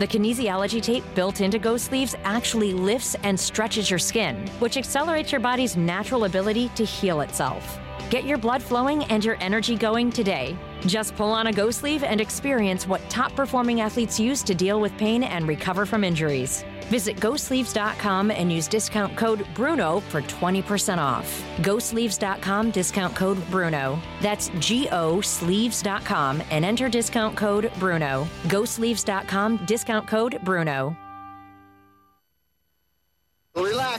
The kinesiology tape built into Go Sleeves actually lifts and stretches your skin, which accelerates your body's natural ability to heal itself. Get your blood flowing and your energy going today. Just pull on a Go Sleeve and experience what top performing athletes use to deal with pain and recover from injuries. Visit GoSleeves.com and use discount code BRUNO for 20% off. GoSleeves.com, discount code BRUNO. That's G O Sleeves.com and enter discount code BRUNO. GoSleeves.com, discount code BRUNO.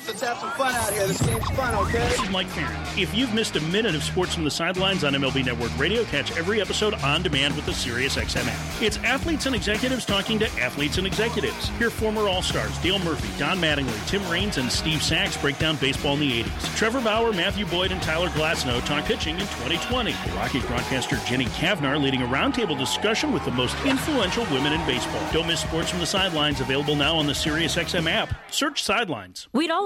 Well, relax. Let's have some fun out here. This game's fun, okay? This is Mike Ferrin. If you've missed a minute of sports from the sidelines on MLB Network Radio, catch every episode on demand with the SiriusXM app. It's athletes and executives talking to athletes and executives. Hear former All-Stars Dale Murphy, Don Mattingly, Tim Raines, and Steve Sax break down baseball in the 80s. Trevor Bauer, Matthew Boyd, and Tyler Glasnow talk pitching in 2020. The Rockies broadcaster Jenny Cavnar leading a roundtable discussion with the most influential women in baseball. Don't miss sports from the sidelines. Available now on the SiriusXM app. Search Sidelines. We'd all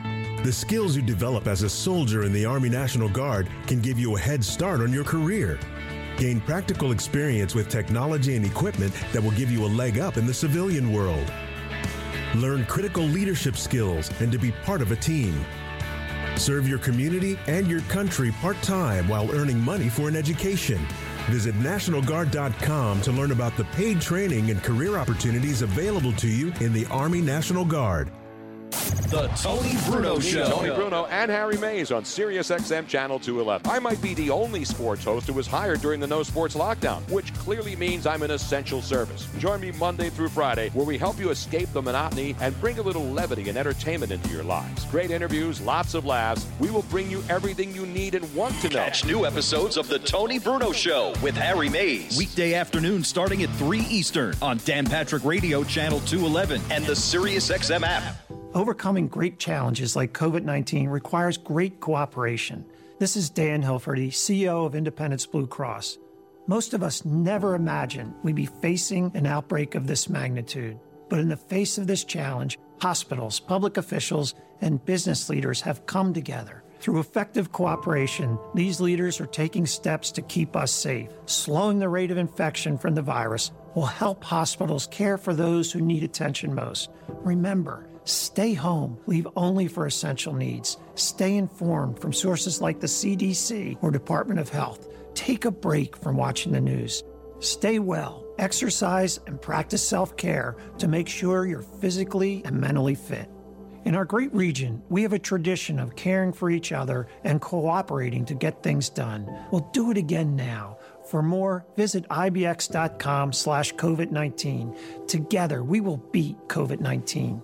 The skills you develop as a soldier in the Army National Guard can give you a head start on your career. Gain practical experience with technology and equipment that will give you a leg up in the civilian world. Learn critical leadership skills and to be part of a team. Serve your community and your country part time while earning money for an education. Visit NationalGuard.com to learn about the paid training and career opportunities available to you in the Army National Guard. The Tony Bruno Show. Tony Bruno and Harry Mayes on Sirius XM Channel 211. I might be the only sports host who was hired during the no sports lockdown, which clearly means I'm an essential service. Join me Monday through Friday, where we help you escape the monotony and bring a little levity and entertainment into your lives. Great interviews, lots of laughs. We will bring you everything you need and want to know. Catch new episodes of The Tony Bruno Show with Harry Mayes. Weekday afternoon starting at 3 Eastern on Dan Patrick Radio Channel 211 and the SiriusXM app. Overcoming great challenges like COVID 19 requires great cooperation. This is Dan Hilferty, CEO of Independence Blue Cross. Most of us never imagined we'd be facing an outbreak of this magnitude. But in the face of this challenge, hospitals, public officials, and business leaders have come together. Through effective cooperation, these leaders are taking steps to keep us safe. Slowing the rate of infection from the virus will help hospitals care for those who need attention most. Remember, Stay home. Leave only for essential needs. Stay informed from sources like the CDC or Department of Health. Take a break from watching the news. Stay well, exercise, and practice self care to make sure you're physically and mentally fit. In our great region, we have a tradition of caring for each other and cooperating to get things done. We'll do it again now. For more, visit ibx.com slash COVID-19. Together, we will beat COVID-19.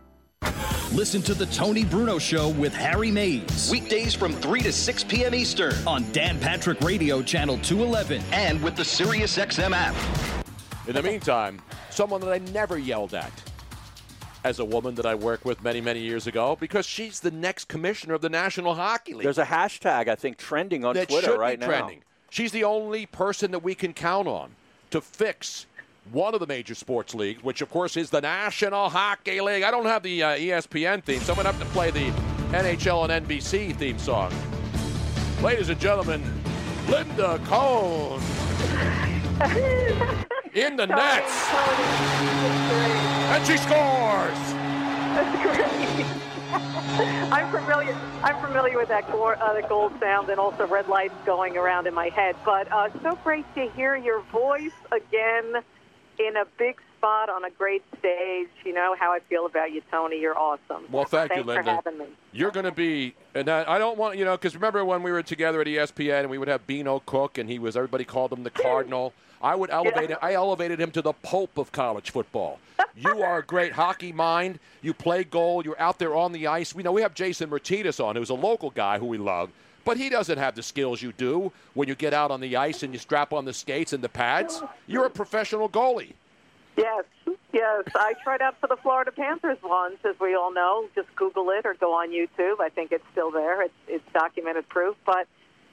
Listen to the Tony Bruno Show with Harry Mayes. Weekdays from 3 to 6 p.m. Eastern on Dan Patrick Radio Channel 211 and with the SiriusXM app. In the meantime, someone that I never yelled at as a woman that I worked with many, many years ago because she's the next commissioner of the National Hockey League. There's a hashtag, I think, trending on that Twitter should right be now. trending. She's the only person that we can count on to fix one of the major sports leagues, which of course is the National Hockey League. I don't have the uh, ESPN theme, so I'm going to have to play the NHL and NBC theme song. Ladies and gentlemen, Linda Cohn in the nets. And she scores. That's great. I'm familiar. I'm familiar with that gold, uh, the gold sound and also red lights going around in my head. But uh, so great to hear your voice again in a big spot on a great stage. You know how I feel about you, Tony. You're awesome. Well, thank Thanks you, Linda. for having me. You're going to be, and I, I don't want you know, because remember when we were together at ESPN and we would have Beano Cook, and he was everybody called him the Cardinal. I would elevate it. I elevated him to the Pope of college football. You are a great hockey mind. You play goal. You're out there on the ice. We know we have Jason Martinez on, who's a local guy who we love, but he doesn't have the skills you do when you get out on the ice and you strap on the skates and the pads. You're a professional goalie. Yes, yes. I tried out for the Florida Panthers once, as we all know. Just Google it or go on YouTube. I think it's still there. It's, it's documented proof. But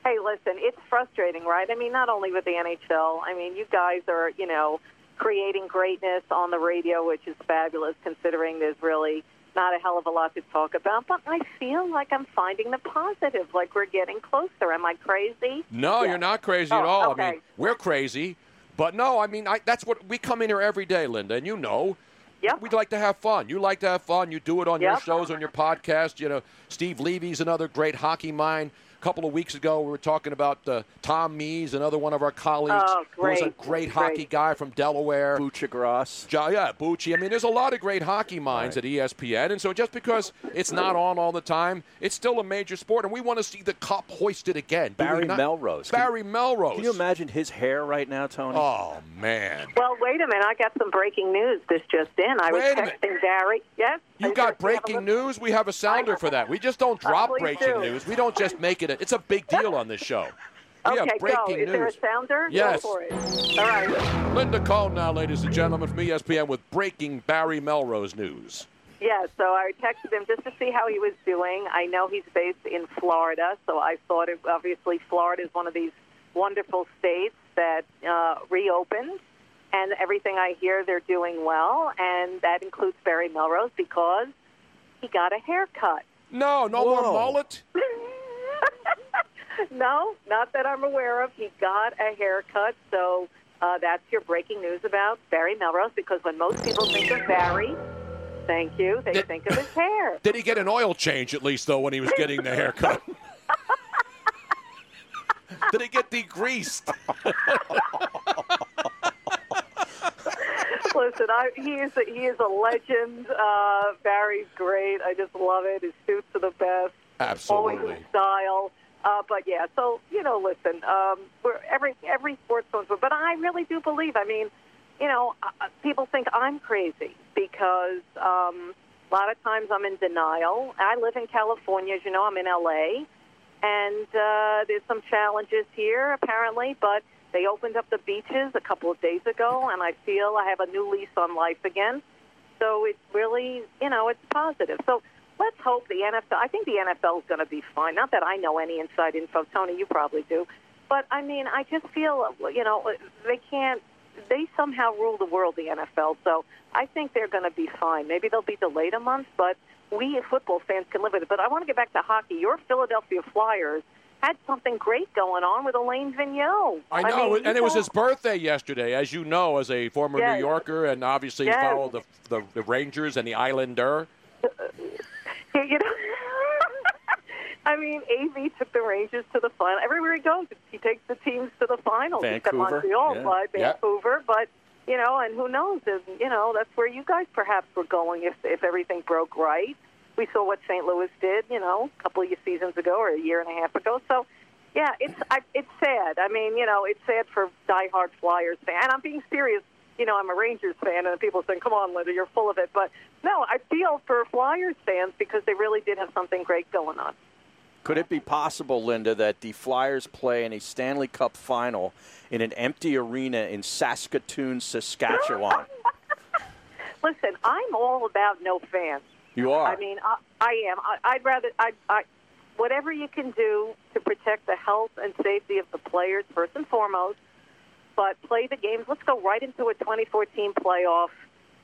hey, listen, it's frustrating, right? I mean, not only with the NHL. I mean, you guys are, you know, creating greatness on the radio, which is fabulous, considering there's really not a hell of a lot to talk about. But I feel like I'm finding the positive, like we're getting closer. Am I crazy? No, Yeah. you're not crazy at Oh, all. I okay. mean, we're crazy, but no, I mean, I, that's what we come in here every day, Linda, and you know. Yep. We'd like to have fun. You like to have fun. You do it on your shows, on your podcast. You know, Steve Levy's another great hockey mind. A couple of weeks ago, we were talking about uh, Tom Mees, another one of our colleagues, Oh, who was a great. great Great. hockey guy from Delaware. Buccigross. Jo- yeah, Bucci. I mean, there's a lot of great hockey minds at E ESPN, and so just because it's not on all the time, it's still a major sport, and we want to see the cup hoisted again. Barry not? Melrose. Can- Barry Melrose. Can you imagine his hair right now, Tony? Oh man, Well, wait a minute. I got some breaking news. This just in. I was Wait a minute. texting Barry. Yes. you got just have a breaking news. We have a sounder for that. We just don't drop breaking do. news. We don't just make it. A, it's a big deal on this show. We Okay, have go. breaking Is there a sounder? Yes. Go for it. All right. Linda Cohn now, ladies and gentlemen, from ESPN with breaking Barry Melrose news. Yeah, so I texted him just to see how he was doing. I know he's based in Florida, so I thought it, obviously Florida is one of these wonderful states that uh, reopened, and everything I hear they're doing well, and that includes Barry Melrose because he got a haircut. No, no more mullet. no, not that I'm aware of. He got a haircut, so uh, that's your breaking news about Barry Melrose. Because when most people think of Barry, thank you, they Did- think of his hair. Did he get an oil change at least though when he was getting the haircut? Did he get degreased? Listen, I, he is a, he is a legend. Uh, Barry's great. I just love it. His suits are the best. Always Absolutely. in style. Uh, but yeah, so you know, listen, um, we're every every sports owns, but I really do believe. I mean, you know, uh, people think I'm crazy because um, a lot of times I'm in denial. I live in California, as you know. I'm in LA, and uh, there's some challenges here apparently, but they opened up the beaches a couple of days ago, and I feel I have a new lease on life again. So it's really, you know, it's positive. So let's hope the NFL. I think the NFL is going to be fine. Not that I know any inside info, Tony. You probably do, but I mean, I just feel, you know, they can't. They somehow rule the world, the NFL. So I think they're going to be fine. Maybe they'll be delayed a month, but we football fans can live with it. But I want to get back to hockey. Your Philadelphia Flyers had something great going on with Alain Vigneault. I know, mean, and it was his birthday yesterday, as you know, as a former Yes. New Yorker, and obviously Yes. follow the, the the Rangers and the Islander. Uh, you know. I mean, AV took the Rangers to the final. Everywhere he goes, he takes the teams to the finals. Except Vancouver, Montreal, yeah. but Yeah. Vancouver. But you know, and who knows? And, you know, that's where you guys perhaps were going if if everything broke right. We saw what St. Louis did, you know, a couple of seasons ago or a year and a half ago. So, yeah, it's I, it's sad. I mean, you know, it's sad for diehard Flyers fan. And I'm being serious. You know, I'm a Rangers fan, and people saying, "Come on, Linda, you're full of it." But no, I feel for Flyers fans because they really did have something great going on. Could it be possible, Linda, that the Flyers play in a Stanley Cup final in an empty arena in Saskatoon, Saskatchewan? Listen, I'm all about no fans. You are. I mean, I, I am. I, I'd rather, I, I, whatever you can do to protect the health and safety of the players, first and foremost. But play the games. Let's go right into a 2014 playoff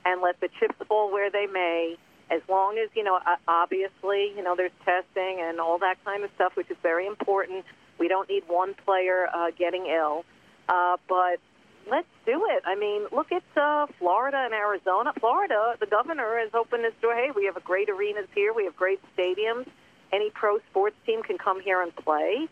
and let the chips fall where they may. As long as you know, obviously, you know, there's testing and all that kind of stuff, which is very important. We don't need one player uh, getting ill, uh, but let's do it. I mean, look at uh, Florida and Arizona. Florida, the governor has opened his door. Hey, we have a great arenas here. We have great stadiums. Any pro sports team can come here and play.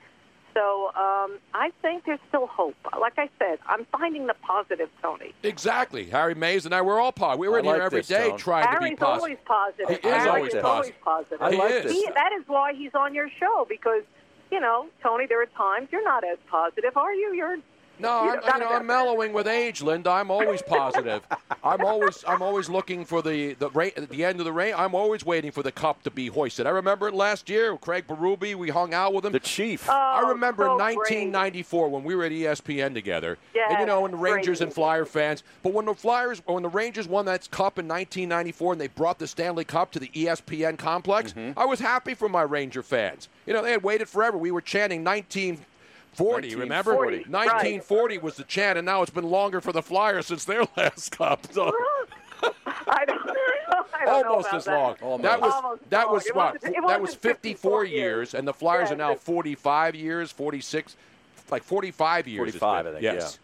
So um, I think there's still hope. Like I said, I'm finding the positive, Tony. Exactly. Harry Mayes and I were all positive. We were I in here like every this, day Tone. trying Harry's to be positive. always positive. He is Harry always is positive. always positive. I He like is. this. He, that is why he's on your show because, you know, Tony, there are times you're not as positive, are you? You're No, I'm, you know, I'm mellowing with age, Linda. I'm always positive. I'm always, I'm always looking for the the ra- at the end of the rain. I'm always waiting for the cup to be hoisted. I remember it last year. Craig Berube, we hung out with him. The chief. I Oh, remember so 1994 when we were at ESPN together, and you know, and the Rangers great. and Flyer fans. But when the Flyers, when the Rangers won that cup in 1994, and they brought the Stanley Cup to the ESPN complex, Mm-hmm. I was happy for my Ranger fans. You know, they had waited forever. We were chanting 1940. Remember, 1940, 1940 was the chant, and now it's been longer for the Flyers since their last cup. So I don't, I don't know almost about as that. long. Almost. That was Almost that long. was It what? wasn't- it that was wasn't 54 years. years, and the Flyers Yeah, are now 45 years, 46, like 45 years. 45. I think, Yes.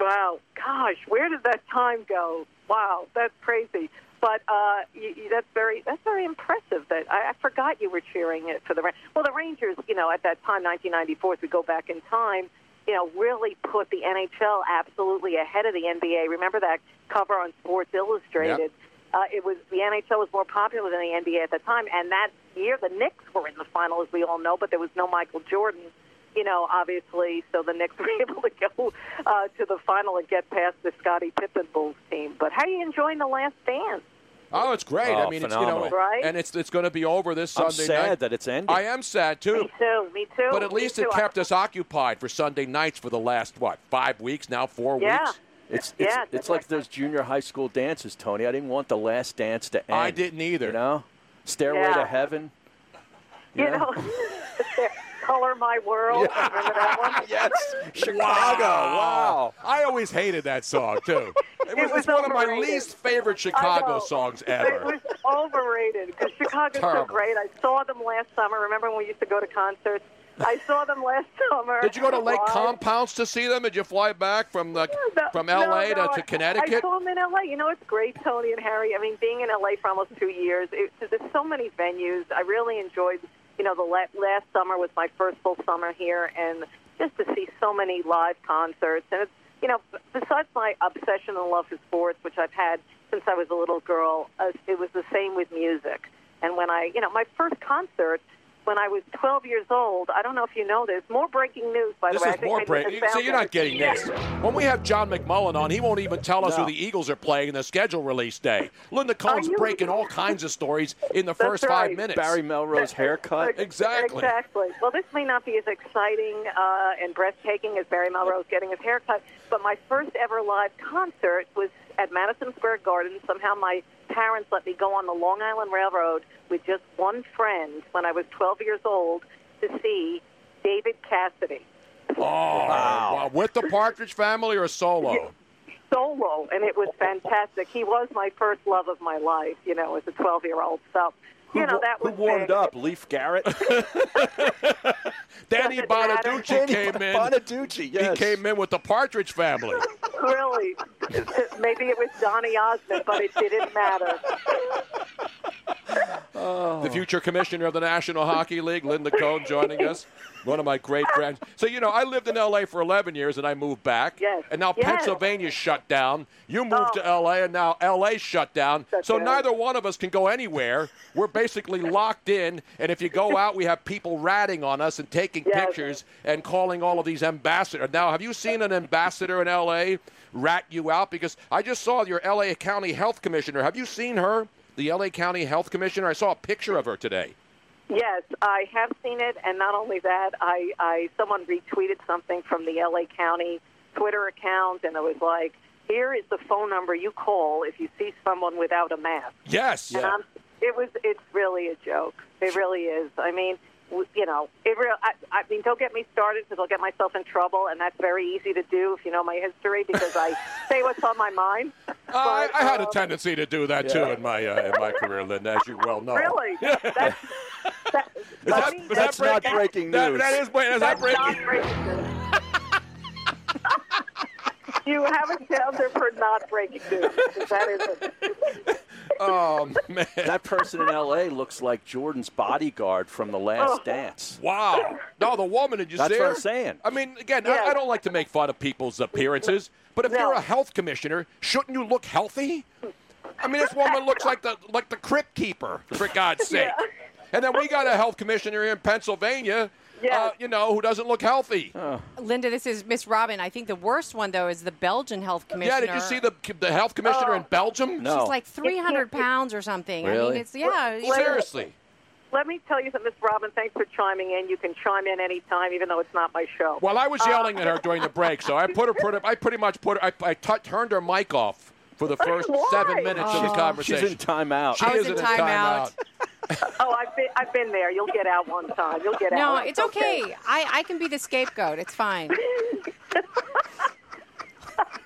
Wow, gosh, where did that time go? Wow, that's crazy. But uh, you, you, that's very that's very impressive. That I, I forgot you were cheering it for the well, the Rangers. You know, at that time, 1994, if we go back in time, you know, really put the NHL absolutely ahead of the NBA. Remember that cover on Sports Illustrated? Uh, it was the NHL was more popular than the NBA at the time, and that year the Knicks were in the final, as we all know, but there was no Michael Jordan you know, obviously, so the Knicks were able to go uh, to the final and get past the Scottie Pippen Bulls team. But how are you enjoying the Last Dance? Oh, it's great. Oh, I mean, it's phenomenal. you know, Right? and it's it's going to be over this I'm Sunday sad night. that it's ending. I am sad too. Me too. Me too. But at least too. it kept us occupied for Sunday nights for the last what five weeks now, four Yeah. weeks. It's it's, Yeah, it's that's like right. those junior high school dances, Tony. I didn't want the last dance to end. I didn't either. You know, Stairway Yeah. to Heaven. You Yeah. know, Color My World. Remember that one? Yes, Chicago. Wow. I always hated that song too. It was, was it's one of my least favorite Chicago songs ever. It was overrated because Chicago's Terrible. so great. I saw them last summer. Remember when we used to go to concerts? I saw them last summer. Did you go to Lake Live. Compounce to see them? Did you fly back from the No, from L.A. no, to, to Connecticut? I saw them in L.A. You know, it's great, Tony and Harry. I mean, being in L.A. for almost two years, it, there's so many venues. I really enjoyed. You know, the la- last summer was my first full summer here, and just to see so many live concerts. And it's, you know, besides my obsession and love for sports, which I've had since I was a little girl, uh, it was the same with music. And when I, you know, my first concert when I was 12 years old. I don't know if you know this. More breaking news, by This the way. I is more breaking. to See, you're not getting this. When we have John McMullen on, he won't even tell us No. who the Eagles are playing in the schedule release day. Linda Cohn's you- breaking all kinds of stories in the That's first right. five minutes. Barry Melrose haircut. Exactly. Exactly. Well, this may not be as exciting uh, and breathtaking as Barry Melrose getting his haircut, but my first ever live concert was at Madison Square Garden. Somehow my parents let me go on the Long Island Railroad with just one friend when I was 12 years old to see David Cassidy Oh, wow. With the Partridge Family or solo? solo, and it was fantastic. He was my first love of my life, you know, as a 12 year old. So, you know, that Who warmed big. up? Leif Garrett. Danny Doesn't. Bonaduce came in. Bonaduce, yes. He came in with the Partridge Family. Really? Maybe it was Donny Osmond, but it didn't matter. The future commissioner of the National Hockey League, Linda Cohn, joining us. One of my great friends. So, you know, I lived in L.A. for 11 years and I moved back. Yes. And now Yes. Pennsylvania's shut down. You moved Oh. to L.A. and now L.A.'s shut down. Shut so down. neither one of us can go anywhere. We're basically locked in. And if you go out, we have people ratting on us and taking Yes. pictures and calling all of these ambassadors. Now, have you seen an ambassador in L.A. rat you out? Because I just saw your L.A. County Health Commissioner. Have you seen her? The L.A. County Health Commissioner? I saw a picture of her today. Yes, I have seen it, and not only that, I, I someone retweeted something from the LA County Twitter account, and it was like, "Here is the phone number you call if you see someone without a mask." Yes. And I'm, it was it's really a joke. It really is. I mean, you know, it real. I, I mean, don't get me started because I'll get myself in trouble, and that's very easy to do if you know my history because I say what's on my mind. Uh, I, I had a uh, tendency to do that too in my uh, in my career, Linda, as you well know. Really? That's, that, Is that, Tony, is that That's not breaking? breaking That, news. that is, wait, is that that's breaking? not breaking news. you have a sounder for not breaking news. That is it. Oh man! That person in L.A. looks like Jordan's bodyguard from The Last Oh. Dance. Wow. No, the woman, did you That's see what? I'm saying. I mean, again, Yeah. I, I don't like to make fun of people's appearances, but if No. you're a health commissioner, shouldn't you look healthy? I mean, this woman looks like the like the crypt keeper, for God's sake. Yeah. And then we got a health commissioner here in Pennsylvania, Yeah. uh, you know, who doesn't look healthy. Linda, this is Miss Robin. I think the worst one though is the Belgian health commissioner. yeah, did you see the the health commissioner in Belgium? No. She's like 300 pounds or something. I Really? mean, it's yeah. Seriously. Let me tell you something, Miss Robin. Thanks for chiming in. You can chime in anytime, even though it's not my show. Well, I was yelling at her during the break, so I put her, put her I pretty much put her, I, I t- turned her mic off for the first Why? seven minutes of the Oh. conversation. She's in timeout. She I was is in a timeout. Oh, I've been, I've been there. You'll get out one time. You'll get No, out. No, it's okay. I, I can be the scapegoat. It's fine.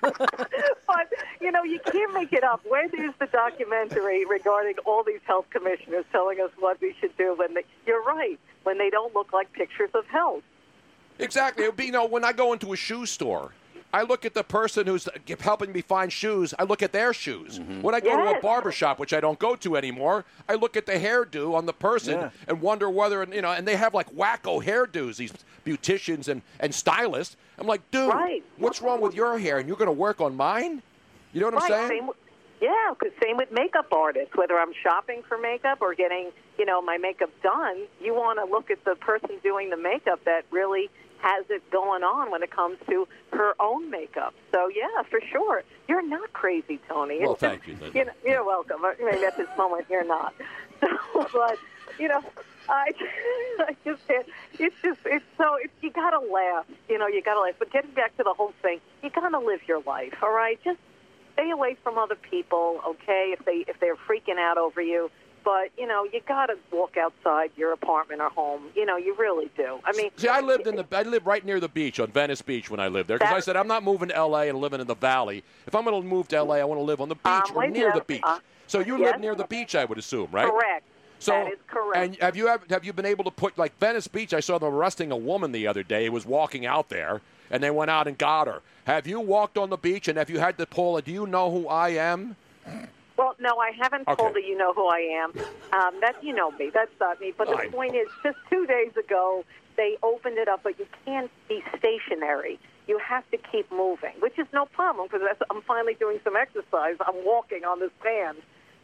but you know, you can't make it up. Where is the documentary regarding all these health commissioners telling us what we should do when they? You're right. When they don't look like pictures of health. Exactly. It would be, you know, when I go into a shoe store, I look at the person who's helping me find shoes. I look at their shoes. Mm-hmm. When I go to a Yes. barber shop, which I don't go to anymore, I look at the hairdo on the person Yeah. and wonder whether, you know, and they have like wacko hairdos, these beauticians and, and stylists. I'm like, dude, Right. what's wrong with your hair? And you're going to work on mine? You know what I'm saying? Yeah, because same with makeup artists. Whether I'm shopping for makeup or getting, you know, my makeup done, you want to look at the person doing the makeup that really has it going on when it comes to her own makeup. So yeah, for sure, you're not crazy, Tony. Well, It's just- thank you. you know, you're welcome. I mean, at this moment, you're not. So, but you know, I, I just can't. It's just it's so it's, you gotta laugh. You know, you gotta laugh. But getting back to the whole thing, you gotta live your life. All right, just stay away from other people. Okay, if they if they're freaking out over you. But you know, you gotta walk outside your apartment or home. You know, you really do. I mean, See, I lived in the I lived right near the beach on Venice Beach when I lived there because I said I'm not moving to L.A. and living in the valley. If I'm going to move to L.A., I want to live on the beach I'm or near you. the beach. Uh, so you yes. live near the beach, I would assume, right? correct. So that is correct. And have you ever, have you been able to put like Venice Beach? I saw them arresting a woman the other day who was walking out there, and they went out and got her. Have you walked on the beach and have you had to pull? Do you know who I am? Well, no, I haven't Okay. told her you know who I am. Um, that you know me. That's not me. But the Fine. point is, just two days ago, they opened it up, but you can't be stationary. You have to keep moving, which is no problem because I'm finally doing some exercise. I'm walking on this band.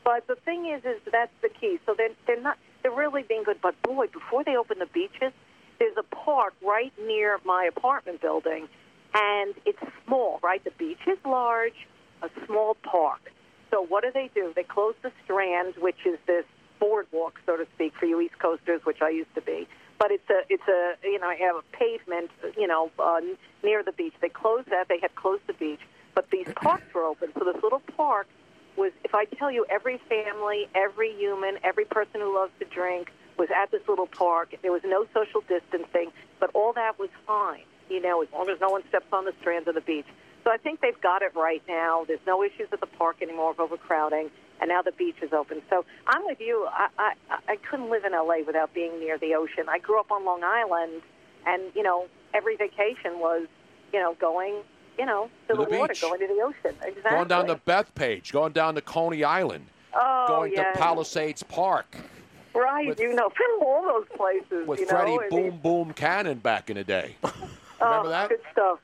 But the thing is, is that's the key. So they're, they're not. They're really being good. But boy, before they open the beaches, there's a park right near my apartment building, and it's small. Right, the beach is large, a small park. So what do they do? They close the Strand, which is this boardwalk, so to speak, for you East Coasters, which I used to be. But it's a, it's a, you know, I have a pavement, you know, uh, near the beach. They closed that. They had closed the beach, but these parks were open. So this little park was, if I tell you, every family, every human, every person who loves to drink was at this little park. There was no social distancing, but all that was fine. You know, as long as no one steps on the strands of the beach. So I think they've got it right now. There's no issues at the park anymore of overcrowding, and now the beach is open. So I'm with you. I, I, I couldn't live in LA without being near the ocean. I grew up on Long Island, and you know, every vacation was, you know, going, you know, to, To the, the water, going to the ocean. Exactly. Going down to Bethpage, going down to Coney Island, oh, going yes. to Palisades Park Right, with- you know, from all those places. with you Freddie know, I Boom Boom Cannon back in the day. oh, Remember that? Good stuff.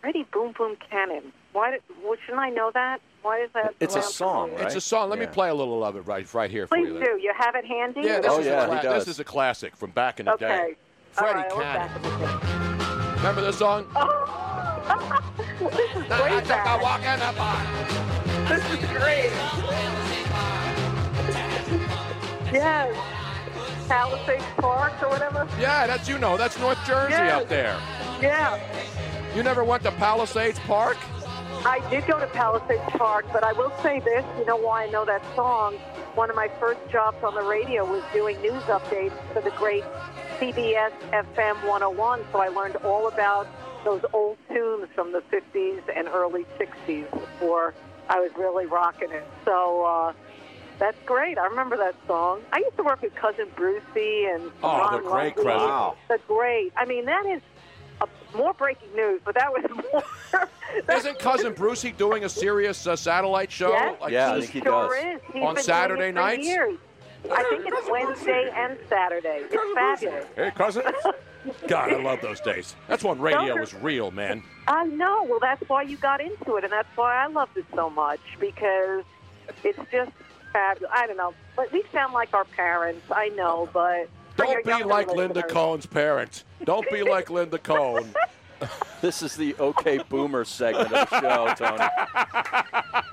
Freddie Boom Boom Cannon. Why? Did, well, shouldn't I know that? Why is that? It's a song, right? It's a song. Let me play a little of it right right here for Please do. You have it handy? Yeah, this, Oh, is yeah, a cla- he does. this is a classic from back in the okay. day. All Freddie right, I look back Cannon. at the Remember this song? tape. this is I great. took a walk in the park. This is great. Yes. Palisades Park or whatever. Yeah, that's you know. That's North Jersey Yes. up there. Yeah. You never went to Palisades Park? I did go to Palisades Park, but I will say this. You know why I know that song? one of my first jobs on the radio was doing news updates for the great CBS FM 101. So I learned all about those old tunes from the 50s and early 60s before I was really rocking it. So uh, that's great. I remember that song. I used to work with Cousin Brucey and Oh, Ron the great Lundy. Cousin. Wow. The great. I mean, that is a, more breaking news, but that was more. Isn't Cousin Brucey doing a serious uh, satellite show? Yes, like Yeah, I he think he sure does. is. He's On been Saturday doing it for nights? Years. I think it's Wednesday and Saturday. It's fabulous. Hey, cousin. God, I love those days. That's when radio was real, man. I know. Well, that's why you got into it, and that's why I loved it so much because it's just fabulous. I don't know, but we sound like our parents. I know, but for your Don't be like Linda listeners- Cohn's parents. Don't be like Linda Cohn. This is the OK Boomer segment of the show, Tony.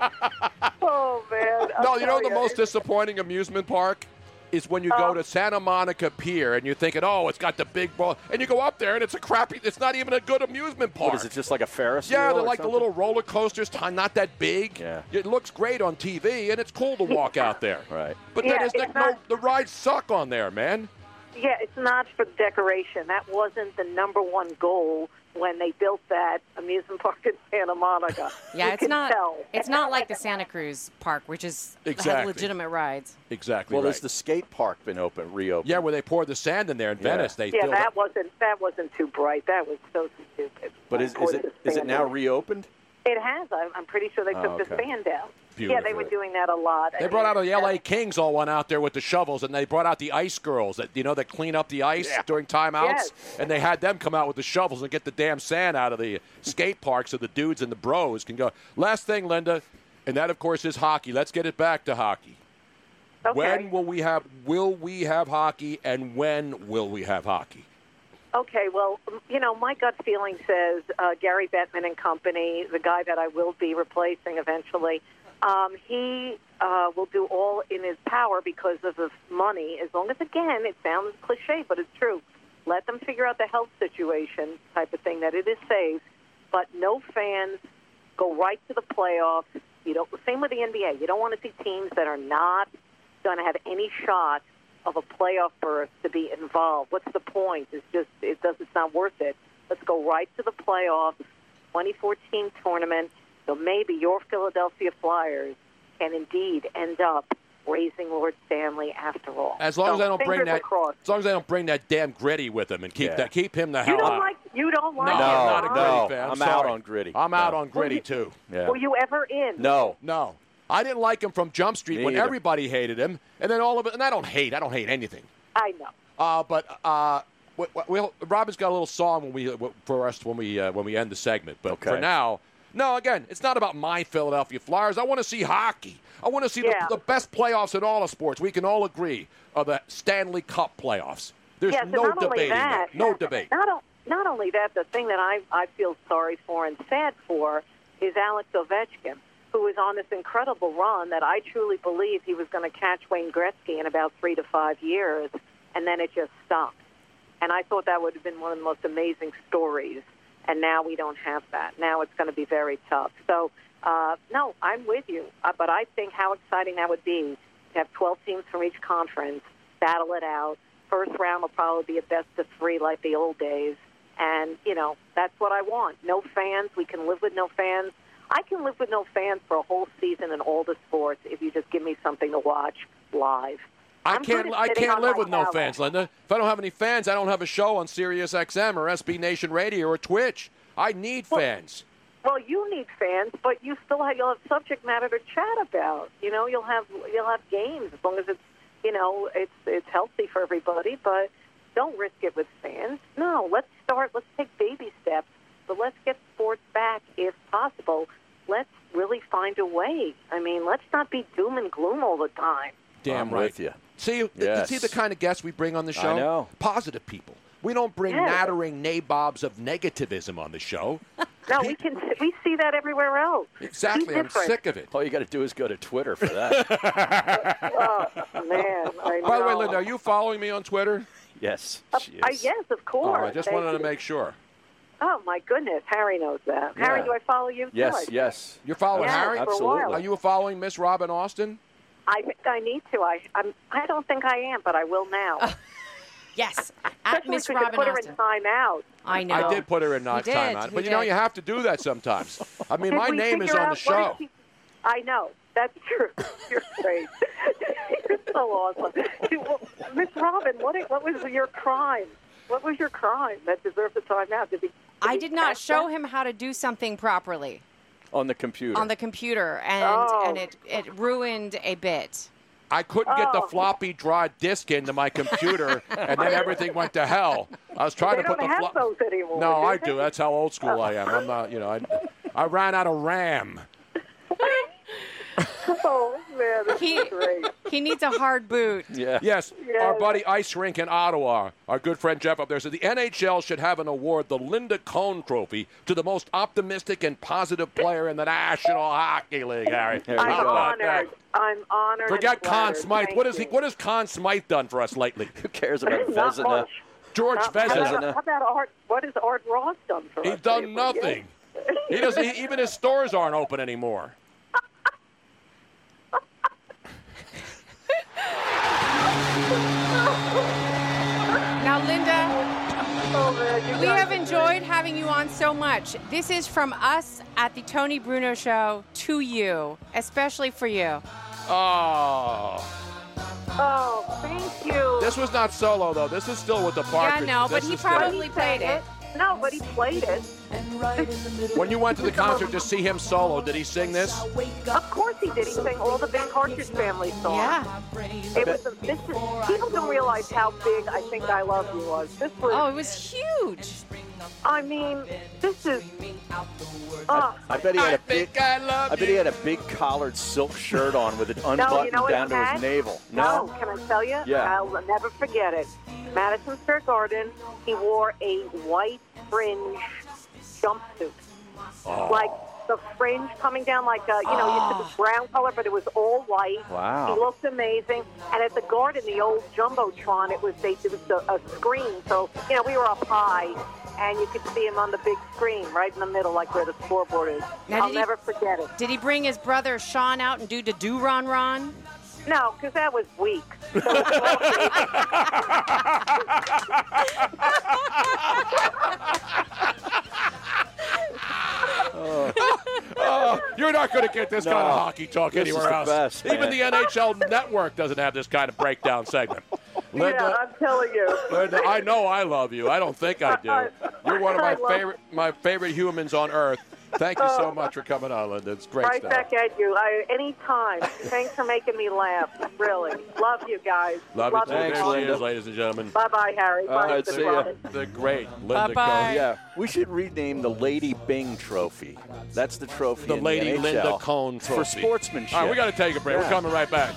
Oh man! I'll No, you know tell the most disappointing amusement park is when you go uh. to Santa Monica Pier and you're thinking, oh, it's got the big ball, and you go up there and it's a crappy. It's not even a good amusement park. What is it? Just like a Ferris Yeah, they're or like the little roller coasters, not that big. Yeah. It looks great on TV, and it's cool to walk out there. Right. But Yeah, then there's it's like no, the rides suck on there, man. Yeah, it's not for decoration. That wasn't the number one goal when they built that amusement park in Santa Monica. Yeah, You it's can not. tell. It's not like the Santa Cruz Park, which is has Exactly. legitimate rides. Exactly. Well, right. has the skate park been open, reopened? yeah, where they poured the sand in there in Yeah. Venice. They Yeah, that it. wasn't that wasn't too bright. That was so stupid. But is, is Poured it the is it sand now in. reopened? It has. I'm, I'm pretty sure they took Oh, the sand down. Yeah, they were doing that a lot. I They brought mean, out the LA Kings all went out there with the shovels, and they brought out the ice girls that you know that clean up the ice during timeouts, Yes. and they had them come out with the shovels and get the damn sand out of the skate park so the dudes and the bros can go. Last thing, Linda, and that of course is hockey. Let's get it back to hockey. Okay. When will we have? Will we have hockey? And when will we have hockey? Okay, well, you know, my gut feeling says uh, Gary Bettman and company, the guy that I will be replacing eventually, um, he uh, will do all in his power because of the money. As long as, again, it sounds cliche, but it's true. Let them figure out the health situation type of thing that it is safe, but no fans go right to the playoffs. You don't. Same with the NBA. You don't want to see teams that are not going to have any shot of a playoff berth to be involved. What's the point? It's just it does. It's not worth it. Let's go right to the playoffs. 2014 tournament. So maybe your Philadelphia Flyers can indeed end up raising Lord Stanley after all. As long So as I don't bring that, are crossed. as long as they don't bring that damn gritty with him and keep Yeah. that, keep him the hell You hell don't out. like you don't no, like I'm not a gritty No, fan. I'm, I'm out on gritty. I'm out No. on gritty too. Yeah. Were you ever in? No. No, I didn't like him from Jump Street Me when either. everybody hated him, and then all of it. And I don't hate. I don't hate anything. I know. Uh, but uh, we, we'll, Robin's got a little song when we for us when we uh, when we end the segment. But for now, no. Again, it's not about my Philadelphia Flyers. I want to see hockey. I want to see Yeah. the, the best playoffs in all of sports. We can all agree are the Stanley Cup playoffs. There's yes, and no not only debating that, that. No debate. Not, not only that, the thing that I, I feel sorry for and sad for is Alex Ovechkin, who was on this incredible run that I truly believe he was going to catch Wayne Gretzky in about three to five years, and then it just stopped. And I thought that would have been one of the most amazing stories. And now we don't have that. Now it's going to be very tough. So, uh, no, I'm with you. Uh, but I think how exciting that would be to have 12 teams from each conference battle it out. First round will probably be a best of three like the old days. And, you know, that's what I want. No fans. We can live with no fans. I can live with no fans for a whole season in all the sports if you just give me something to watch live. I I'm good can't. I can't live with no fans, Linda. If I don't have any fans, I don't have a show on Sirius XM or SB Nation Radio or Twitch. I need fans. Well, you need fans, but you still have you'll have subject matter to chat about. You know, you'll have you'll have games as long as it's you know it's it's healthy for everybody. But don't risk it with fans. No, let's start. Let's take baby steps, but let's get sports back if possible. Let's really find a way. I mean, let's not be doom and gloom all the time. Damn I'm right. with you. See, th- Yes. see the kind of guests we bring on the show. I know. Positive people. We don't bring Yes. nattering nabobs of negativism on the show. No, we can we see that everywhere else. Exactly. I'm sick of it. All you got to do is go to Twitter for that. Oh man, I know. By the way, Linda, are you following me on Twitter? yes. Uh, she I, yes, of Oh, course. I just Thank wanted to make sure. Oh my goodness, Harry knows that. Harry, do I follow you? Yes, I- yes. You're following Yes, Harry? for a Absolutely. while. Are you following Miss Robin Austin? I think I need to. I I'm, I don't think I am, but I will now. Yes, at Miss because you Robin put her Austin. in timeout. I know. I did put her in not did, timeout, he but you know you have to do that sometimes. I mean, Did my name is on the show. did she- I know. That's true. You're great. You're so awesome. Miss Robin, what what was your crime? What was your crime that deserved the timeout? Did he? I did not show that? him how to do something properly On the computer. on the computer, and Oh. and it, it ruined a bit. I couldn't get the Oh. floppy drive disk into my computer, and then everything went to hell. I was trying They to put don't the have flop. those anymore. No, do I they? do. That's how old school I am. I'm not, you know, I, I ran out of RAM. Oh man, this He- is great. He needs a hard boot. yeah. Yes, Yeah. our buddy Ice Rink in Ottawa, our good friend Jeff up there said the NHL should have an award, the Linda Cohn Trophy, to the most optimistic and positive player in the National Hockey League. Harry, I'm How go. about that? honored. I'm honored. Forget and Conn. Smythe. Thank What has he? What has Conn Smythe done for us lately? Who cares about Not Vezina? much. George How- how about- How about Art? What has Art Ross done for He's us? done lately? nothing. He doesn't. he- even his stores aren't open anymore. Now, Linda, Oh, man, we have are enjoyed having you on so much. This is from us at the Tony Bruno Show to you, especially for you. Oh. Oh, thank you. this was not solo though. This is still with the Yeah, no, but he probably played it. No, but he played it. When you went to the concert to see him solo, did he sing this? Of course he did. He sang all the big Partridge Family songs. Yeah. It was a, this is, people don't realize how big I Think I Love You was. This was, Oh, it was huge. I mean, this is, oh, I bet he had a big. think I love I bet he had a big collared silk shirt on with it unbuttoned no, you know down to had? his navel. No, oh, can I tell you? Yeah. I'll never forget it. Madison Square Garden, he wore a white fringe jumpsuit. Oh. Like the fringe coming down like a, you know, you took a ah. brown color, but it was all white. Wow. He looked amazing. And at the garden, the old Jumbotron, it was, they, it was a, a screen. So, you know, we were up high. And you could see him on the big screen, right in the middle, like where the scoreboard is. Now, I'll did he- never forget it. Did he bring his brother Shaun out and do the do ron ron? No, because that was weak. Oh, you're not going to get this kind of hockey talk This is anywhere the else. best, Even the NHL Network doesn't have this kind of breakdown segment. yeah, I'm telling you. Linda, I know I love you. I don't think I do. You're one of my favorite, my favorite humans on earth. Thank you so oh. much for coming on, Linda. It's great Right stuff. back at you. I, anytime. Thanks for making me laugh. Really. Love you guys. Love you too. Thanks, Linda. is, ladies and gentlemen. Bye bye, Harry. All Bye, right, see ya. Robin. The great Linda Bye-bye. Cohn. Yeah, we should rename the Lady Byng Trophy. That's the trophy. The in Lady the NHL. Linda Cohn Trophy. for sportsmanship. All right, we got to take a break. We're coming right back.